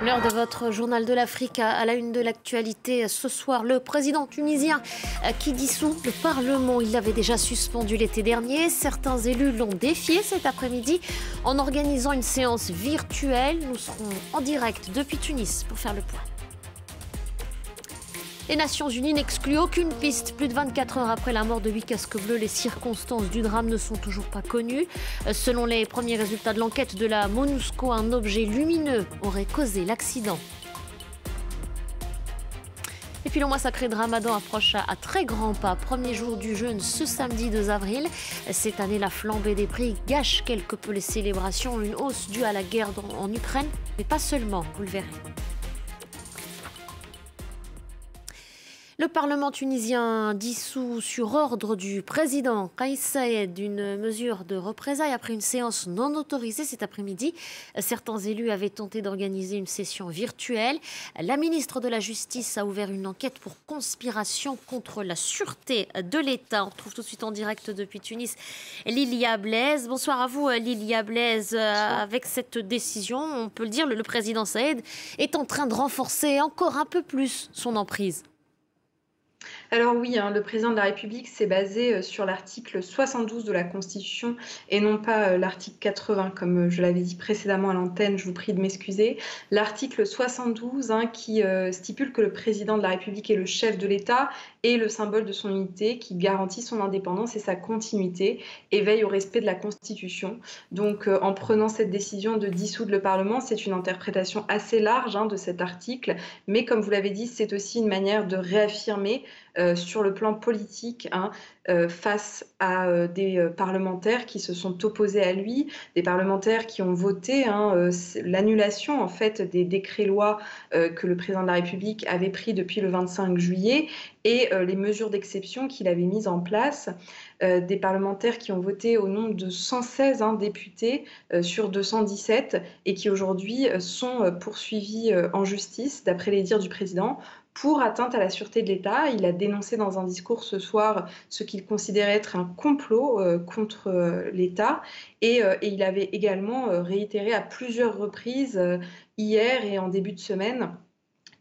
L'heure de votre journal de l'Afrique à la une de l'actualité ce soir. Le président tunisien euh, qui dissout le Parlement, il l'avait déjà suspendu l'été dernier. Certains élus l'ont défié cet après-midi en organisant une séance virtuelle. Nous serons en direct depuis Tunis pour faire le point. Les Nations Unies n'excluent aucune piste. Plus de 24 heures après la mort de huit casques bleus, les circonstances du drame ne sont toujours pas connues. Selon les premiers résultats de l'enquête de la MONUSCO, un objet lumineux aurait causé l'accident. Et puis le mois sacré de Ramadan approche à, très grands pas. Premier jour du jeûne ce samedi 2 avril. Cette année, la flambée des prix gâche quelque peu les célébrations. Une hausse due à la guerre en Ukraine, mais pas seulement, vous le verrez. Le Parlement tunisien dissout sur ordre du président Kais Saïed une mesure de représailles après une séance non autorisée cet après-midi. Certains élus avaient tenté d'organiser une session virtuelle. La ministre de la Justice a ouvert une enquête pour conspiration contre la sûreté de l'État. On retrouve tout de suite en direct depuis Tunis Lilia Blaise. Bonsoir à vous Lilia Blaise. Avec cette décision, on peut le dire, le président Saïed est en train de renforcer encore un peu plus son emprise. Alors oui, hein, le président de la République s'est basé euh, sur l'article 72 de la Constitution et non pas euh, l'article 80, comme euh, je l'avais dit précédemment à l'antenne, je vous prie de m'excuser. L'article 72 hein, qui stipule que le président de la République est le chef de l'État et le symbole de son unité, qui garantit son indépendance et sa continuité et veille au respect de la Constitution. Donc en prenant cette décision de dissoudre le Parlement, c'est une interprétation assez large hein, de cet article, mais comme vous l'avez dit, c'est aussi une manière de réaffirmer euh, sur le plan politique hein, euh, face à euh, des parlementaires qui se sont opposés à lui, des parlementaires qui ont voté hein, l'annulation en fait des décrets-lois que le président de la République avait pris depuis le 25 juillet et les mesures d'exception qu'il avait mises en place. des parlementaires qui ont voté au nombre de 116 hein, députés sur 217 et qui aujourd'hui sont poursuivis en justice, d'après les dires du président, pour atteinte à la sûreté de l'État. Il a dénoncé dans un discours ce soir ce qu'il considérait être un complot euh, contre euh, l'État et, euh, et, il avait également réitéré à plusieurs reprises hier et en début de semaine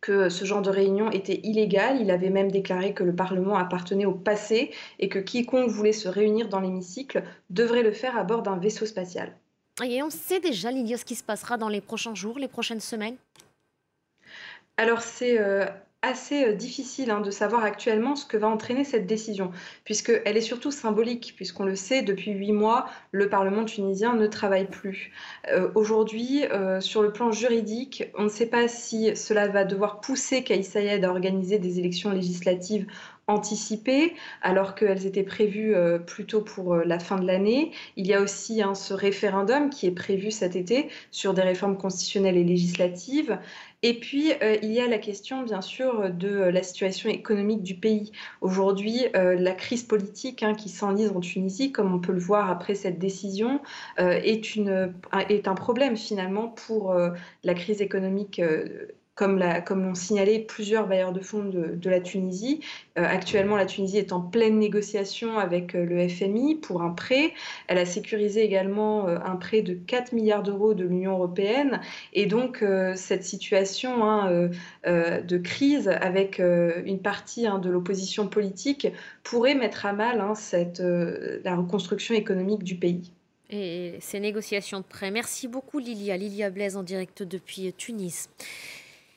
que ce genre de réunion était illégal. Il avait même déclaré que le Parlement appartenait au passé et que quiconque voulait se réunir dans l'hémicycle devrait le faire à bord d'un vaisseau spatial. Et on sait déjà, Lydia, ce qui se passera dans les prochains jours, les prochaines semaines? Alors c'est assez euh, difficile hein, de savoir actuellement ce que va entraîner cette décision, puisqu'elle est surtout symbolique, puisqu'on le sait, depuis huit mois, le Parlement tunisien ne travaille plus. Euh, aujourd'hui, euh, sur le plan juridique, on ne sait pas si cela va devoir pousser Kais Sayed à organiser des élections législatives anticipées alors qu'elles étaient prévues euh, plutôt pour euh, la fin de l'année. Il y a aussi hein, ce référendum qui est prévu cet été sur des réformes constitutionnelles et législatives. Et puis, euh, il y a la question, bien sûr, de la situation économique du pays. Aujourd'hui, la crise politique hein, qui s'enlise en Tunisie, comme on peut le voir après cette décision, est, un problème finalement pour la crise économique comme l'ont signalé plusieurs bailleurs de fonds de, la Tunisie. Euh, actuellement, la Tunisie est en pleine négociation avec euh, le FMI pour un prêt. Elle a sécurisé également euh, un prêt de 4 milliards d'euros de l'Union européenne. Et donc, cette situation hein, de crise avec une partie hein, de l'opposition politique pourrait mettre à mal hein, la reconstruction économique du pays. Et ces négociations de prêt. Merci beaucoup, Lilia. Lilia Blaise en direct depuis Tunis.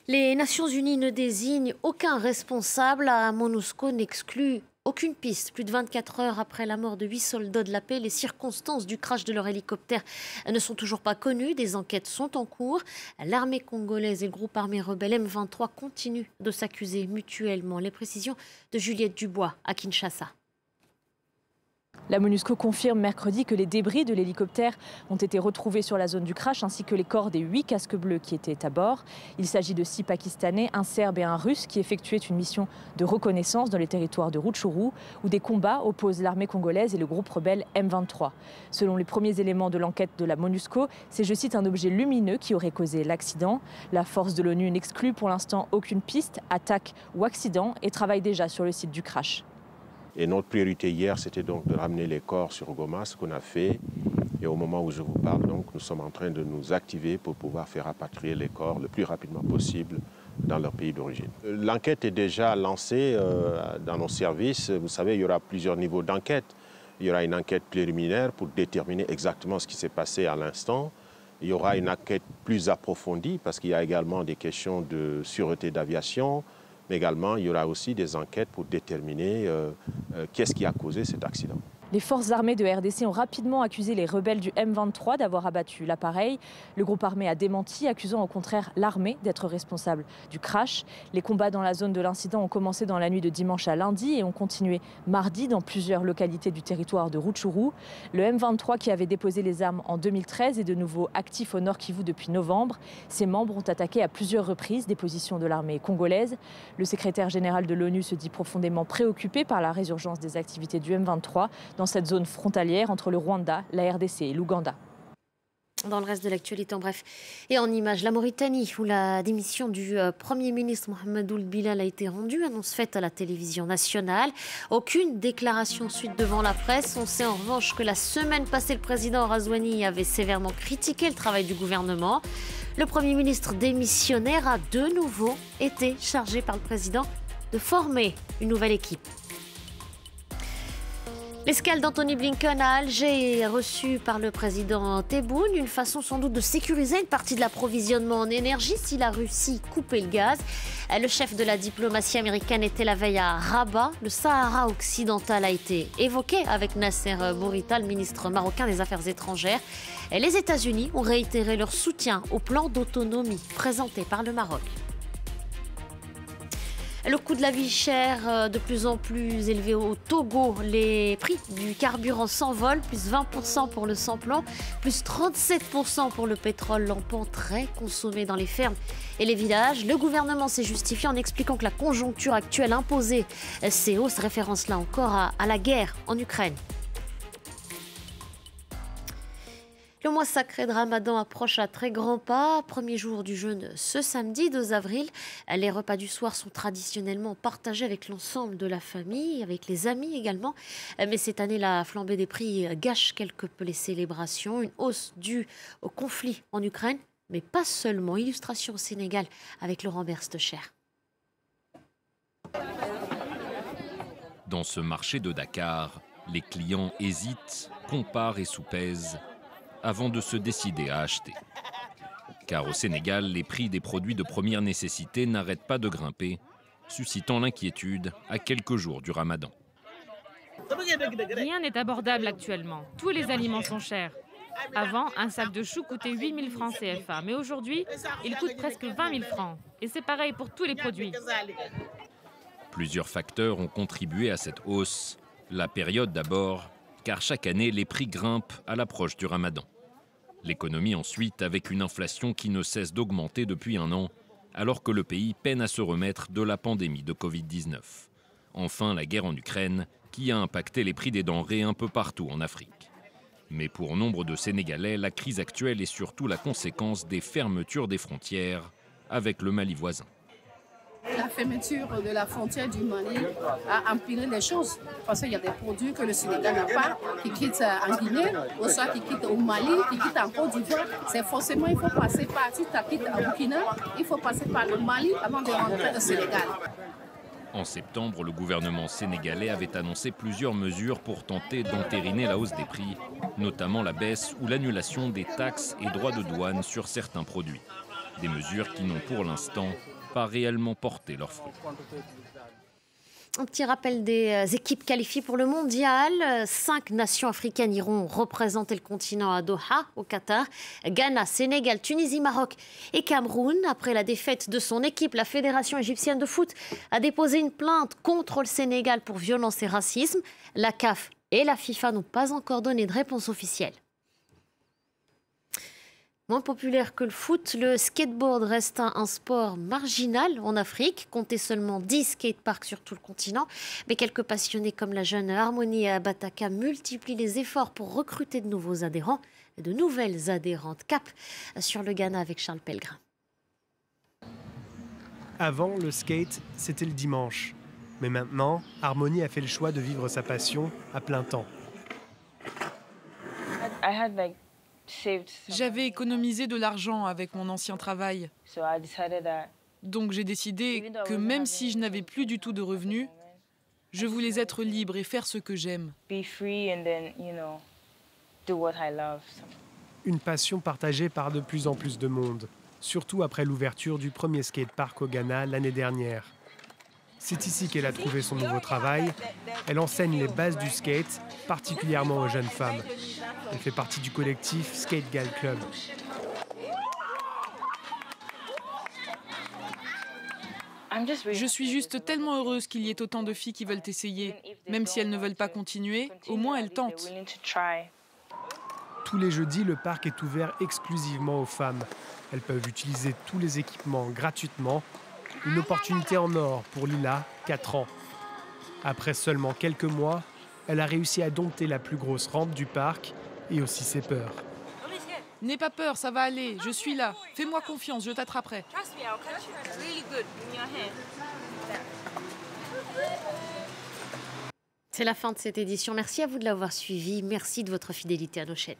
Les Nations Unies ne désignent aucun responsable. À MONUSCO n'exclut aucune piste. Plus de 24 heures après la mort de huit soldats de la paix, les circonstances du crash de leur hélicoptère ne sont toujours pas connues. Des enquêtes sont en cours. L'armée congolaise et le groupe armé rebelle M23 continuent de s'accuser mutuellement. Les précisions de Juliette Dubois à Kinshasa. La MONUSCO confirme mercredi que les débris de l'hélicoptère ont été retrouvés sur la zone du crash ainsi que les corps des huit casques bleus qui étaient à bord. Il s'agit de six Pakistanais, un Serbe et un Russe qui effectuaient une mission de reconnaissance dans les territoires de Rutshuru où des combats opposent l'armée congolaise et le groupe rebelle M23. Selon les premiers éléments de l'enquête de la MONUSCO, c'est, je cite, un objet lumineux qui aurait causé l'accident. La force de l'ONU n'exclut pour l'instant aucune piste, attaque ou accident et travaille déjà sur le site du crash. Et notre priorité hier, c'était donc de ramener les corps sur Goma, ce qu'on a fait. Et au moment où je vous parle, donc, nous sommes en train de nous activer pour pouvoir faire rapatrier les corps le plus rapidement possible dans leur pays d'origine. L'enquête est déjà lancée euh, dans nos services. Vous savez, il y aura plusieurs niveaux d'enquête. Il y aura une enquête préliminaire pour déterminer exactement ce qui s'est passé à l'instant. Il y aura une enquête plus approfondie parce qu'il y a également des questions de sûreté d'aviation, mais également il y aura aussi des enquêtes pour déterminer euh, euh, qu'est-ce qui a causé cet accident. Les forces armées de RDC ont rapidement accusé les rebelles du M23 d'avoir abattu l'appareil. Le groupe armé a démenti, accusant au contraire l'armée d'être responsable du crash. Les combats dans la zone de l'incident ont commencé dans la nuit de dimanche à lundi et ont continué mardi dans plusieurs localités du territoire de Rutshuru. Le M23 qui avait déposé les armes en 2013 est de nouveau actif au nord Kivu depuis novembre. Ses membres ont attaqué à plusieurs reprises des positions de l'armée congolaise. Le secrétaire général de l'ONU se dit profondément préoccupé par la résurgence des activités du M23 dans cette zone frontalière entre le Rwanda, la RDC et l'Ouganda. Dans le reste de l'actualité, en bref. Et en image, la Mauritanie, où la démission du euh, Premier ministre Mohamed Ould Bilal a été rendue, annonce faite à la télévision nationale. Aucune déclaration ensuite devant la presse. On sait en revanche que la semaine passée, le président Razouani avait sévèrement critiqué le travail du gouvernement. Le Premier ministre démissionnaire a de nouveau été chargé par le président de former une nouvelle équipe. L'escale d'Anthony Blinken à Alger est reçue par le président Tebboune, une façon sans doute de sécuriser une partie de l'approvisionnement en énergie si la Russie coupait le gaz. Le chef de la diplomatie américaine était la veille à Rabat. Le Sahara occidental a été évoqué avec Nasser Bourita, le ministre marocain des Affaires étrangères. Les États-Unis ont réitéré leur soutien au plan d'autonomie présenté par le Maroc. Le coût de la vie chère euh, de plus en plus élevé au Togo. Les prix du carburant s'envolent, plus 20% pour le samplon, plus 37% pour le pétrole lampant très consommé dans les fermes et les villages. Le gouvernement s'est justifié en expliquant que la conjoncture actuelle imposait ces hausses, référence là encore à la guerre en Ukraine. Le mois sacré de Ramadan approche à très grands pas. Premier jour du jeûne ce samedi 2 avril. Les repas du soir sont traditionnellement partagés avec l'ensemble de la famille, avec les amis également. Mais cette année, la flambée des prix gâche quelque peu les célébrations. Une hausse due au conflit en Ukraine, mais pas seulement. Illustration au Sénégal avec Laurent Berstecher. Dans ce marché de Dakar, les clients hésitent, comparent et soupèsent avant de se décider à acheter. Car au Sénégal, les prix des produits de première nécessité n'arrêtent pas de grimper, suscitant l'inquiétude à quelques jours du ramadan. Rien n'est abordable actuellement. Tous les aliments sont chers. Avant, un sac de choux coûtait 8000 francs CFA, mais aujourd'hui, il coûte presque 20 000 francs. Et c'est pareil pour tous les produits. Plusieurs facteurs ont contribué à cette hausse. La période d'abord, car chaque année, les prix grimpent à l'approche du ramadan. L'économie ensuite, avec une inflation qui ne cesse d'augmenter depuis un an, alors que le pays peine à se remettre de la pandémie de Covid-19. Enfin, la guerre en Ukraine, qui a impacté les prix des denrées un peu partout en Afrique. Mais pour nombre de Sénégalais, la crise actuelle est surtout la conséquence des fermetures des frontières avec le Mali voisin. La fermeture de la frontière du Mali a empiré les choses parce qu'il y a des produits que le Sénégal n'a pas, qui quittent en Guinée, ou soit qui quittent au Mali, qui quittent en Côte d'Ivoire. C'est forcément, il faut passer par, si tu quittes à Burkina, il faut passer par le Mali avant de rentrer au Sénégal. En septembre, le gouvernement sénégalais avait annoncé plusieurs mesures pour tenter d'entériner la hausse des prix, notamment la baisse ou l'annulation des taxes et droits de douane sur certains produits. Des mesures qui n'ont pour l'instant pas réellement porté. Un petit rappel des euh, équipes qualifiées pour le mondial. Cinq nations africaines iront représenter le continent à Doha, au Qatar. Ghana, Sénégal, Tunisie, Maroc et Cameroun. Après la défaite de son équipe, la Fédération égyptienne de foot a déposé une plainte contre le Sénégal pour violence et racisme. La CAF et la FIFA n'ont pas encore donné de réponse officielle. Moins populaire que le foot, le skateboard reste un, sport marginal en Afrique. Comptez seulement 10 skateparks sur tout le continent. Mais quelques passionnés comme la jeune Harmonie Abataka multiplient les efforts pour recruter de nouveaux adhérents et de nouvelles adhérentes. Cap sur le Ghana avec Charles Pellegrin. Avant, le skate, c'était le dimanche. Mais maintenant, Harmonie a fait le choix de vivre sa passion à plein temps. J'avais économisé de l'argent avec mon ancien travail. Donc j'ai décidé que même si je n'avais plus du tout de revenus, je voulais être libre et faire ce que j'aime. Une passion partagée par de plus en plus de monde, surtout après l'ouverture du premier skatepark au Ghana l'année dernière. C'est ici qu'elle a trouvé son nouveau travail. Elle enseigne les bases du skate, particulièrement aux jeunes femmes. Elle fait partie du collectif Skate Gal Club. Je suis juste tellement heureuse qu'il y ait autant de filles qui veulent essayer. Même si elles ne veulent pas continuer, au moins elles tentent. Tous les jeudis, le parc est ouvert exclusivement aux femmes. Elles peuvent utiliser tous les équipements gratuitement. Une opportunité en or pour Lila, 4 ans. Après seulement quelques mois, elle a réussi à dompter la plus grosse rampe du parc et aussi ses peurs. N'aie pas peur, ça va aller, je suis là. Fais-moi confiance, je t'attraperai. C'est la fin de cette édition. Merci à vous de l'avoir suivi. Merci de votre fidélité à nos chaînes.